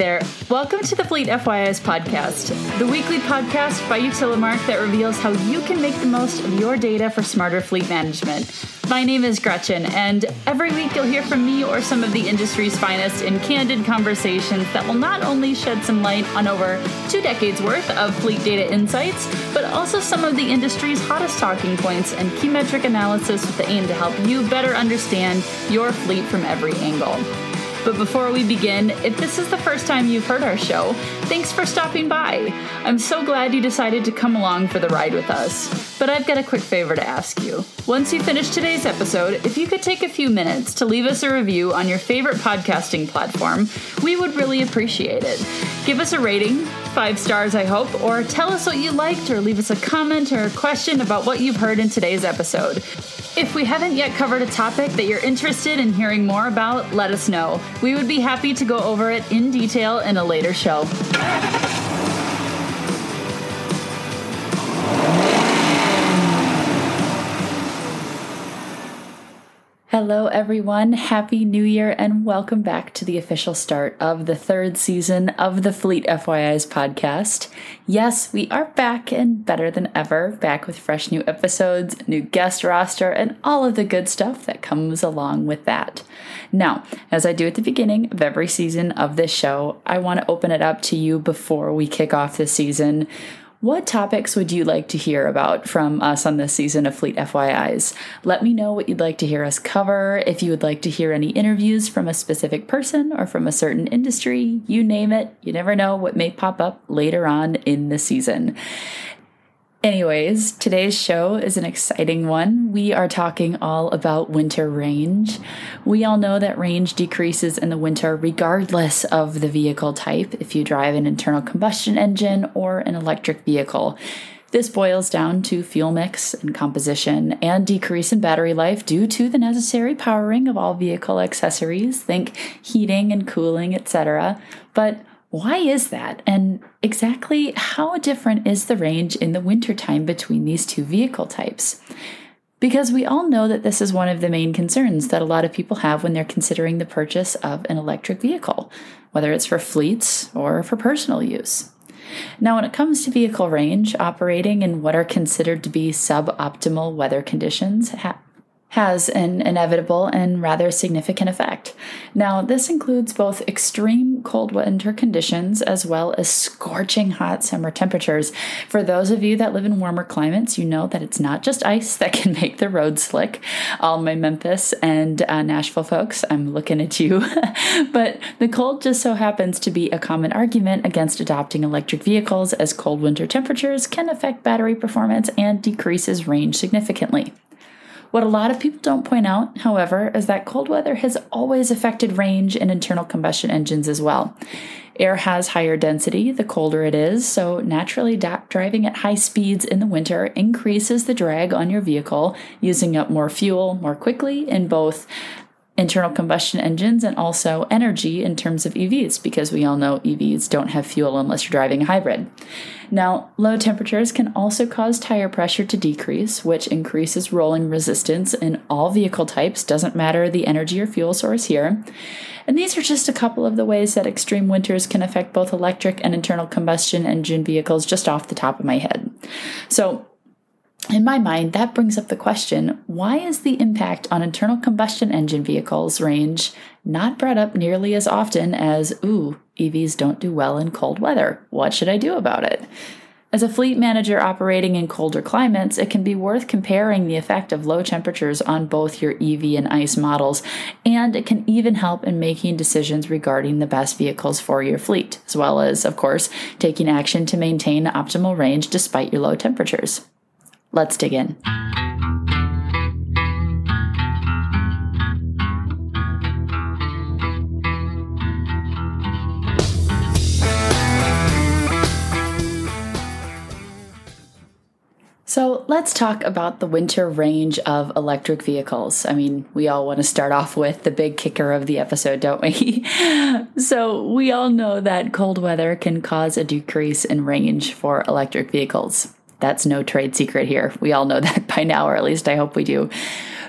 There. Welcome to the Fleet FYI's podcast, the weekly podcast by Utilimarc that reveals how you can make the most of your data for smarter fleet management. My name is Gretchen, and every week you'll hear from me or some of the industry's finest in candid conversations that will not only shed some light on over two decades worth of fleet data insights, but also some of the industry's hottest talking points and key metric analysis with the aim to help you better understand your fleet from every angle. But before we begin, if this is the first time you've heard our show, thanks for stopping by. I'm so glad you decided to come along for the ride with us. But I've got a quick favor to ask you. Once you finish today's episode, if you could take a few minutes to leave us a review on your favorite podcasting platform, we would really appreciate it. Give us a rating, five stars, I hope, or tell us what you liked, or leave us a comment or a question about what you've heard in today's episode. If we haven't yet covered a topic that you're interested in hearing more about, let us know. We would be happy to go over it in detail in a later show. Hello, everyone. Happy New Year, and welcome back to the official start of the third season of the Fleet FYI's podcast. Yes, we are back and better than ever, back with fresh new episodes, new guest roster, and all of the good stuff that comes along with that. Now, as I do at the beginning of every season of this show, I want to open it up to you before we kick off the season what topics would you like to hear about from us on this season of Fleet FYIs? Let me know what you'd like to hear us cover. If you would like to hear any interviews from a specific person or from a certain industry, you name it. You never know what may pop up later on in the season. Anyways, today's show is an exciting one. We are talking all about winter range. We all know that range decreases in the winter regardless of the vehicle type, if you drive an internal combustion engine or an electric vehicle. This boils down to fuel mix and composition and decrease in battery life due to the necessary powering of all vehicle accessories, think heating and cooling, etc. But why is that? And exactly how different is the range in the wintertime between these two vehicle types? Because we all know that this is one of the main concerns that a lot of people have when they're considering the purchase of an electric vehicle, whether it's for fleets or for personal use. Now, when it comes to vehicle range, operating in what are considered to be suboptimal weather conditions ha- has an inevitable and rather significant effect. Now, this includes both extreme cold winter conditions as well as scorching hot summer temperatures. For those of you that live in warmer climates, you know that it's not just ice that can make the road slick. All my Memphis and uh, Nashville folks, I'm looking at you. but the cold just so happens to be a common argument against adopting electric vehicles as cold winter temperatures can affect battery performance and decreases range significantly. What a lot of people don't point out, however, is that cold weather has always affected range in internal combustion engines as well. Air has higher density the colder it is, so naturally driving at high speeds in the winter increases the drag on your vehicle, using up more fuel more quickly in both internal combustion engines and also energy in terms of EVs, because we all know EVs don't have fuel unless you're driving a hybrid. Now, low temperatures can also cause tire pressure to decrease, which increases rolling resistance in all vehicle types, doesn't matter the energy or fuel source here. And these are just a couple of the ways that extreme winters can affect both electric and internal combustion engine vehicles, just off the top of my head. So, in my mind, that brings up the question why is the impact on internal combustion engine vehicles range not brought up nearly as often as, ooh, EVs don't do well in cold weather? What should I do about it? As a fleet manager operating in colder climates, it can be worth comparing the effect of low temperatures on both your EV and ICE models, and it can even help in making decisions regarding the best vehicles for your fleet, as well as, of course, taking action to maintain optimal range despite your low temperatures. Let's dig in. So let's talk about the winter range of electric vehicles. I mean, we all want to start off with the big kicker of the episode, don't we? so we all know that cold weather can cause a decrease in range for electric vehicles. That's no trade secret here. We all know that by now, or at least I hope we do.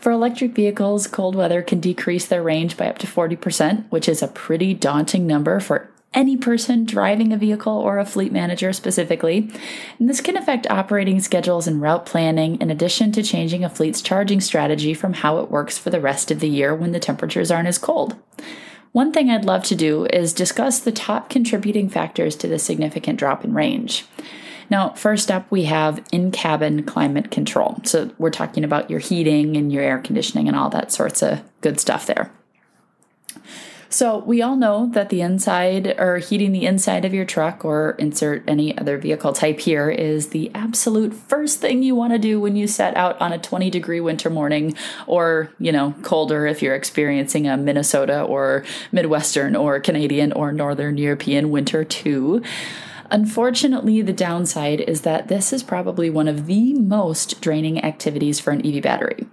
For electric vehicles, cold weather can decrease their range by up to 40%, which is a pretty daunting number for any person driving a vehicle or a fleet manager specifically. And this can affect operating schedules and route planning, in addition to changing a fleet's charging strategy from how it works for the rest of the year when the temperatures aren't as cold. One thing I'd love to do is discuss the top contributing factors to the significant drop in range. Now, first up, we have in cabin climate control. So, we're talking about your heating and your air conditioning and all that sorts of good stuff there. So, we all know that the inside or heating the inside of your truck or insert any other vehicle type here is the absolute first thing you want to do when you set out on a 20 degree winter morning or, you know, colder if you're experiencing a Minnesota or Midwestern or Canadian or Northern European winter too. Unfortunately, the downside is that this is probably one of the most draining activities for an EV battery.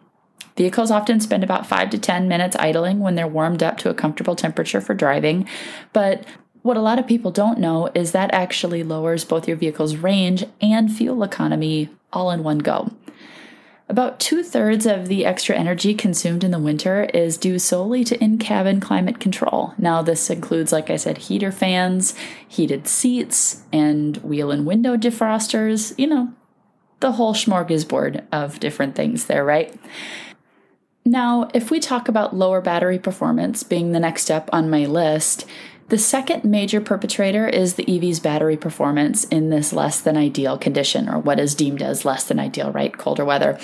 Vehicles often spend about 5 to 10 minutes idling when they're warmed up to a comfortable temperature for driving, but what a lot of people don't know is that actually lowers both your vehicle's range and fuel economy all in one go. About two thirds of the extra energy consumed in the winter is due solely to in cabin climate control. Now, this includes, like I said, heater fans, heated seats, and wheel and window defrosters, you know, the whole smorgasbord of different things there, right? Now, if we talk about lower battery performance being the next step on my list, the second major perpetrator is the EV's battery performance in this less than ideal condition, or what is deemed as less than ideal, right? Colder weather.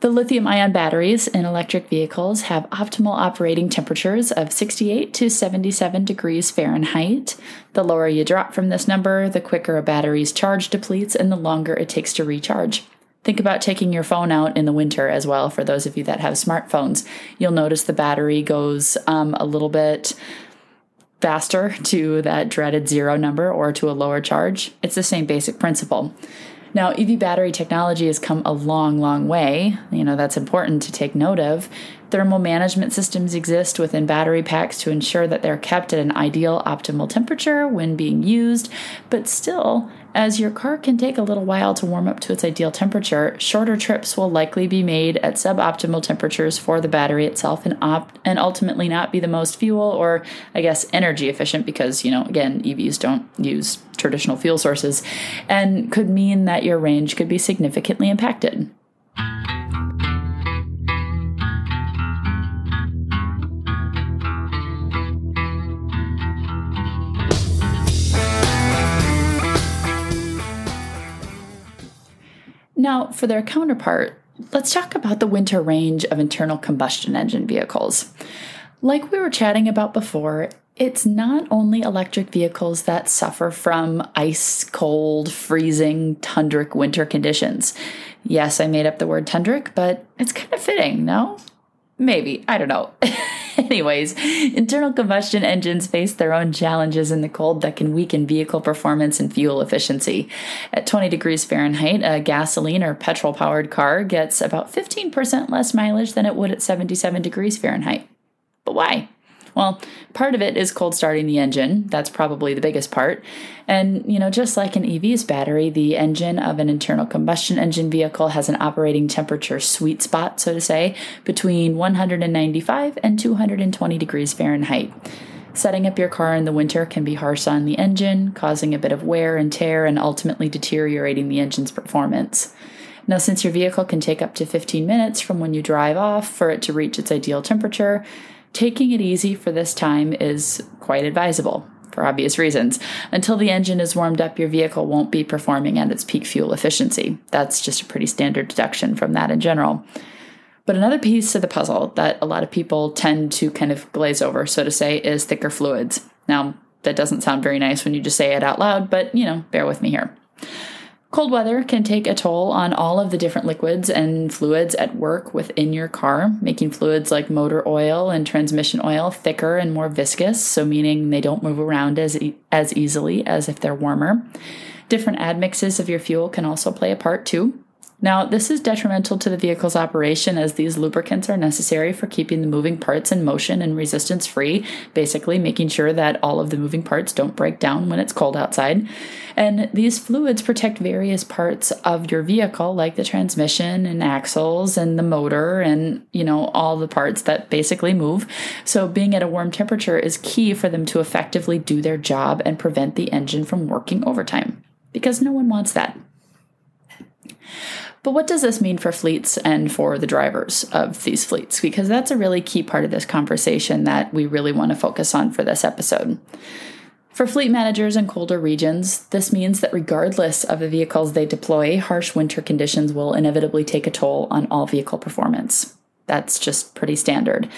The lithium ion batteries in electric vehicles have optimal operating temperatures of 68 to 77 degrees Fahrenheit. The lower you drop from this number, the quicker a battery's charge depletes and the longer it takes to recharge. Think about taking your phone out in the winter as well for those of you that have smartphones. You'll notice the battery goes um, a little bit faster to that dreaded zero number or to a lower charge. It's the same basic principle. Now, EV battery technology has come a long, long way. You know, that's important to take note of. Thermal management systems exist within battery packs to ensure that they're kept at an ideal optimal temperature when being used, but still, as your car can take a little while to warm up to its ideal temperature, shorter trips will likely be made at suboptimal temperatures for the battery itself and op- and ultimately not be the most fuel or I guess energy efficient because, you know, again, EVs don't use traditional fuel sources and could mean that your range could be significantly impacted. Now, for their counterpart, let's talk about the winter range of internal combustion engine vehicles. Like we were chatting about before, it's not only electric vehicles that suffer from ice cold, freezing, tundric winter conditions. Yes, I made up the word tundric, but it's kind of fitting, no? Maybe, I don't know. Anyways, internal combustion engines face their own challenges in the cold that can weaken vehicle performance and fuel efficiency. At 20 degrees Fahrenheit, a gasoline or petrol powered car gets about 15% less mileage than it would at 77 degrees Fahrenheit. But why? Well, part of it is cold starting the engine. That's probably the biggest part. And, you know, just like an EV's battery, the engine of an internal combustion engine vehicle has an operating temperature sweet spot, so to say, between 195 and 220 degrees Fahrenheit. Setting up your car in the winter can be harsh on the engine, causing a bit of wear and tear and ultimately deteriorating the engine's performance. Now, since your vehicle can take up to 15 minutes from when you drive off for it to reach its ideal temperature, Taking it easy for this time is quite advisable for obvious reasons. Until the engine is warmed up, your vehicle won't be performing at its peak fuel efficiency. That's just a pretty standard deduction from that in general. But another piece of the puzzle that a lot of people tend to kind of glaze over, so to say, is thicker fluids. Now, that doesn't sound very nice when you just say it out loud, but you know, bear with me here. Cold weather can take a toll on all of the different liquids and fluids at work within your car, making fluids like motor oil and transmission oil thicker and more viscous, so meaning they don't move around as, e- as easily as if they're warmer. Different admixes of your fuel can also play a part too. Now, this is detrimental to the vehicle's operation as these lubricants are necessary for keeping the moving parts in motion and resistance free, basically making sure that all of the moving parts don't break down when it's cold outside. And these fluids protect various parts of your vehicle, like the transmission and axles and the motor and, you know, all the parts that basically move. So, being at a warm temperature is key for them to effectively do their job and prevent the engine from working overtime because no one wants that. But what does this mean for fleets and for the drivers of these fleets? Because that's a really key part of this conversation that we really want to focus on for this episode. For fleet managers in colder regions, this means that regardless of the vehicles they deploy, harsh winter conditions will inevitably take a toll on all vehicle performance. That's just pretty standard.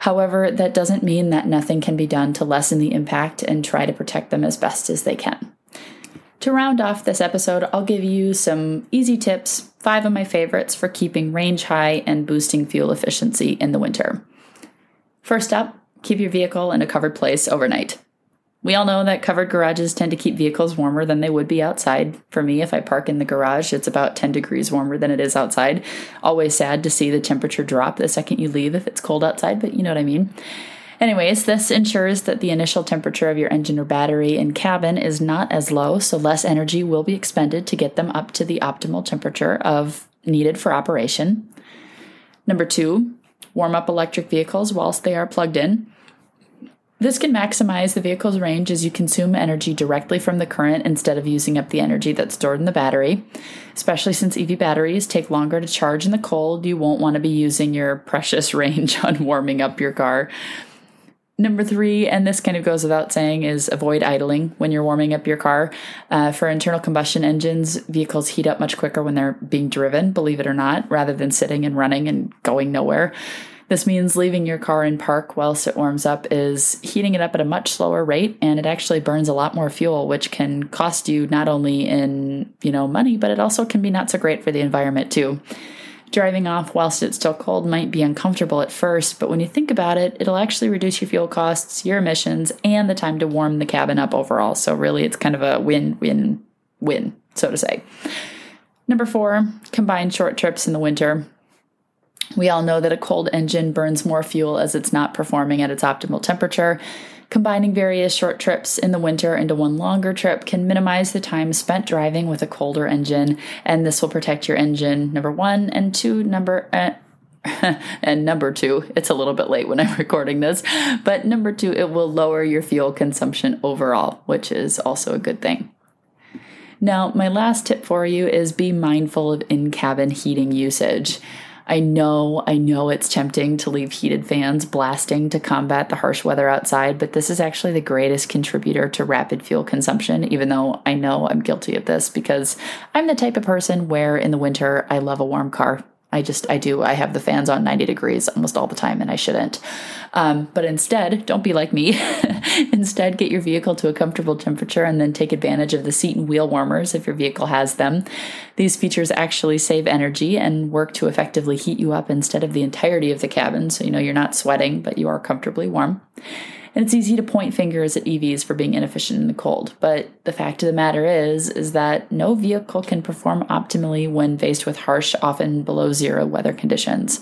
However, that doesn't mean that nothing can be done to lessen the impact and try to protect them as best as they can. To round off this episode, I'll give you some easy tips, five of my favorites for keeping range high and boosting fuel efficiency in the winter. First up, keep your vehicle in a covered place overnight. We all know that covered garages tend to keep vehicles warmer than they would be outside. For me, if I park in the garage, it's about 10 degrees warmer than it is outside. Always sad to see the temperature drop the second you leave if it's cold outside, but you know what I mean. Anyways, this ensures that the initial temperature of your engine or battery and cabin is not as low, so less energy will be expended to get them up to the optimal temperature of needed for operation. Number 2, warm up electric vehicles whilst they are plugged in. This can maximize the vehicle's range as you consume energy directly from the current instead of using up the energy that's stored in the battery. Especially since EV batteries take longer to charge in the cold, you won't want to be using your precious range on warming up your car. Number three, and this kind of goes without saying, is avoid idling when you're warming up your car. Uh, for internal combustion engines, vehicles heat up much quicker when they're being driven, believe it or not, rather than sitting and running and going nowhere. This means leaving your car in park whilst it warms up is heating it up at a much slower rate, and it actually burns a lot more fuel, which can cost you not only in you know money, but it also can be not so great for the environment too. Driving off whilst it's still cold might be uncomfortable at first, but when you think about it, it'll actually reduce your fuel costs, your emissions, and the time to warm the cabin up overall. So, really, it's kind of a win win win, so to say. Number four, combine short trips in the winter. We all know that a cold engine burns more fuel as it's not performing at its optimal temperature. Combining various short trips in the winter into one longer trip can minimize the time spent driving with a colder engine, and this will protect your engine, number one, and two, number. Uh, and number two, it's a little bit late when I'm recording this, but number two, it will lower your fuel consumption overall, which is also a good thing. Now, my last tip for you is be mindful of in cabin heating usage. I know, I know it's tempting to leave heated fans blasting to combat the harsh weather outside, but this is actually the greatest contributor to rapid fuel consumption, even though I know I'm guilty of this because I'm the type of person where in the winter I love a warm car. I just, I do. I have the fans on 90 degrees almost all the time, and I shouldn't. Um, but instead, don't be like me. instead, get your vehicle to a comfortable temperature and then take advantage of the seat and wheel warmers if your vehicle has them. These features actually save energy and work to effectively heat you up instead of the entirety of the cabin, so you know you're not sweating, but you are comfortably warm. And it's easy to point fingers at EVs for being inefficient in the cold, but the fact of the matter is is that no vehicle can perform optimally when faced with harsh, often below zero weather conditions.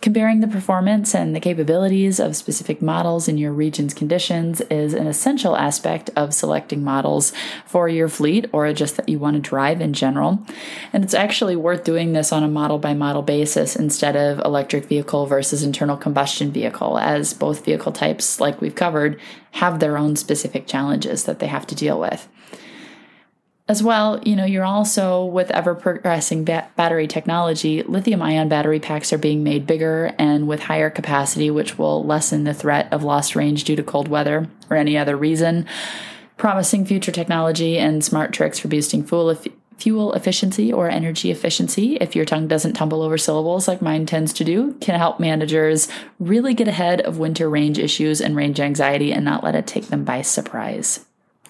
Comparing the performance and the capabilities of specific models in your region's conditions is an essential aspect of selecting models for your fleet or just that you want to drive in general. And it's actually worth doing this on a model by model basis instead of electric vehicle versus internal combustion vehicle, as both vehicle types, like we've covered, have their own specific challenges that they have to deal with as well, you know, you're also with ever progressing ba- battery technology, lithium ion battery packs are being made bigger and with higher capacity, which will lessen the threat of lost range due to cold weather or any other reason. Promising future technology and smart tricks for boosting fuel, fuel efficiency or energy efficiency, if your tongue doesn't tumble over syllables like mine tends to do, can help managers really get ahead of winter range issues and range anxiety and not let it take them by surprise,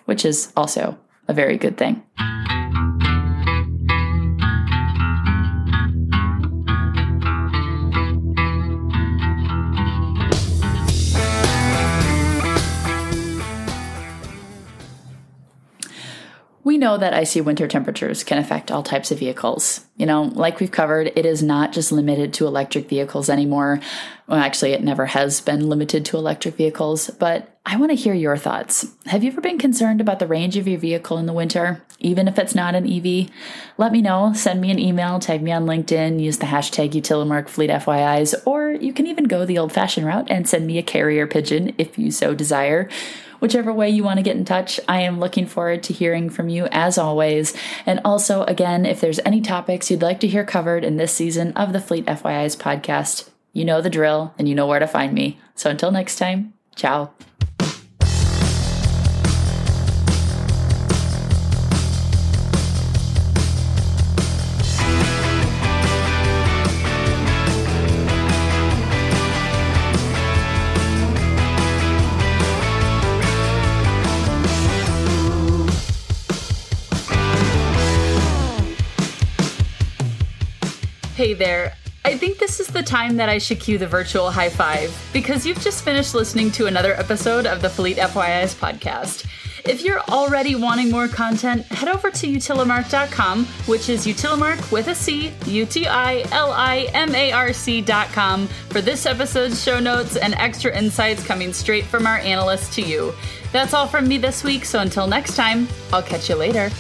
which is also a very good thing. We know that icy winter temperatures can affect all types of vehicles. You know, like we've covered, it is not just limited to electric vehicles anymore. Well, actually, it never has been limited to electric vehicles, but I want to hear your thoughts. Have you ever been concerned about the range of your vehicle in the winter, even if it's not an EV? Let me know. Send me an email, tag me on LinkedIn, use the hashtag UtilimarcFleetFYIs, or you can even go the old fashioned route and send me a carrier pigeon if you so desire. Whichever way you want to get in touch, I am looking forward to hearing from you as always. And also, again, if there's any topics you'd like to hear covered in this season of the Fleet FYIs podcast, you know the drill and you know where to find me. So until next time, ciao. Hey there. I think this is the time that I should cue the virtual high five because you've just finished listening to another episode of the Fleet FYIs podcast. If you're already wanting more content, head over to utilimarc.com, which is utilimarc with a C, U T I L I M A R C.com, for this episode's show notes and extra insights coming straight from our analysts to you. That's all from me this week, so until next time, I'll catch you later.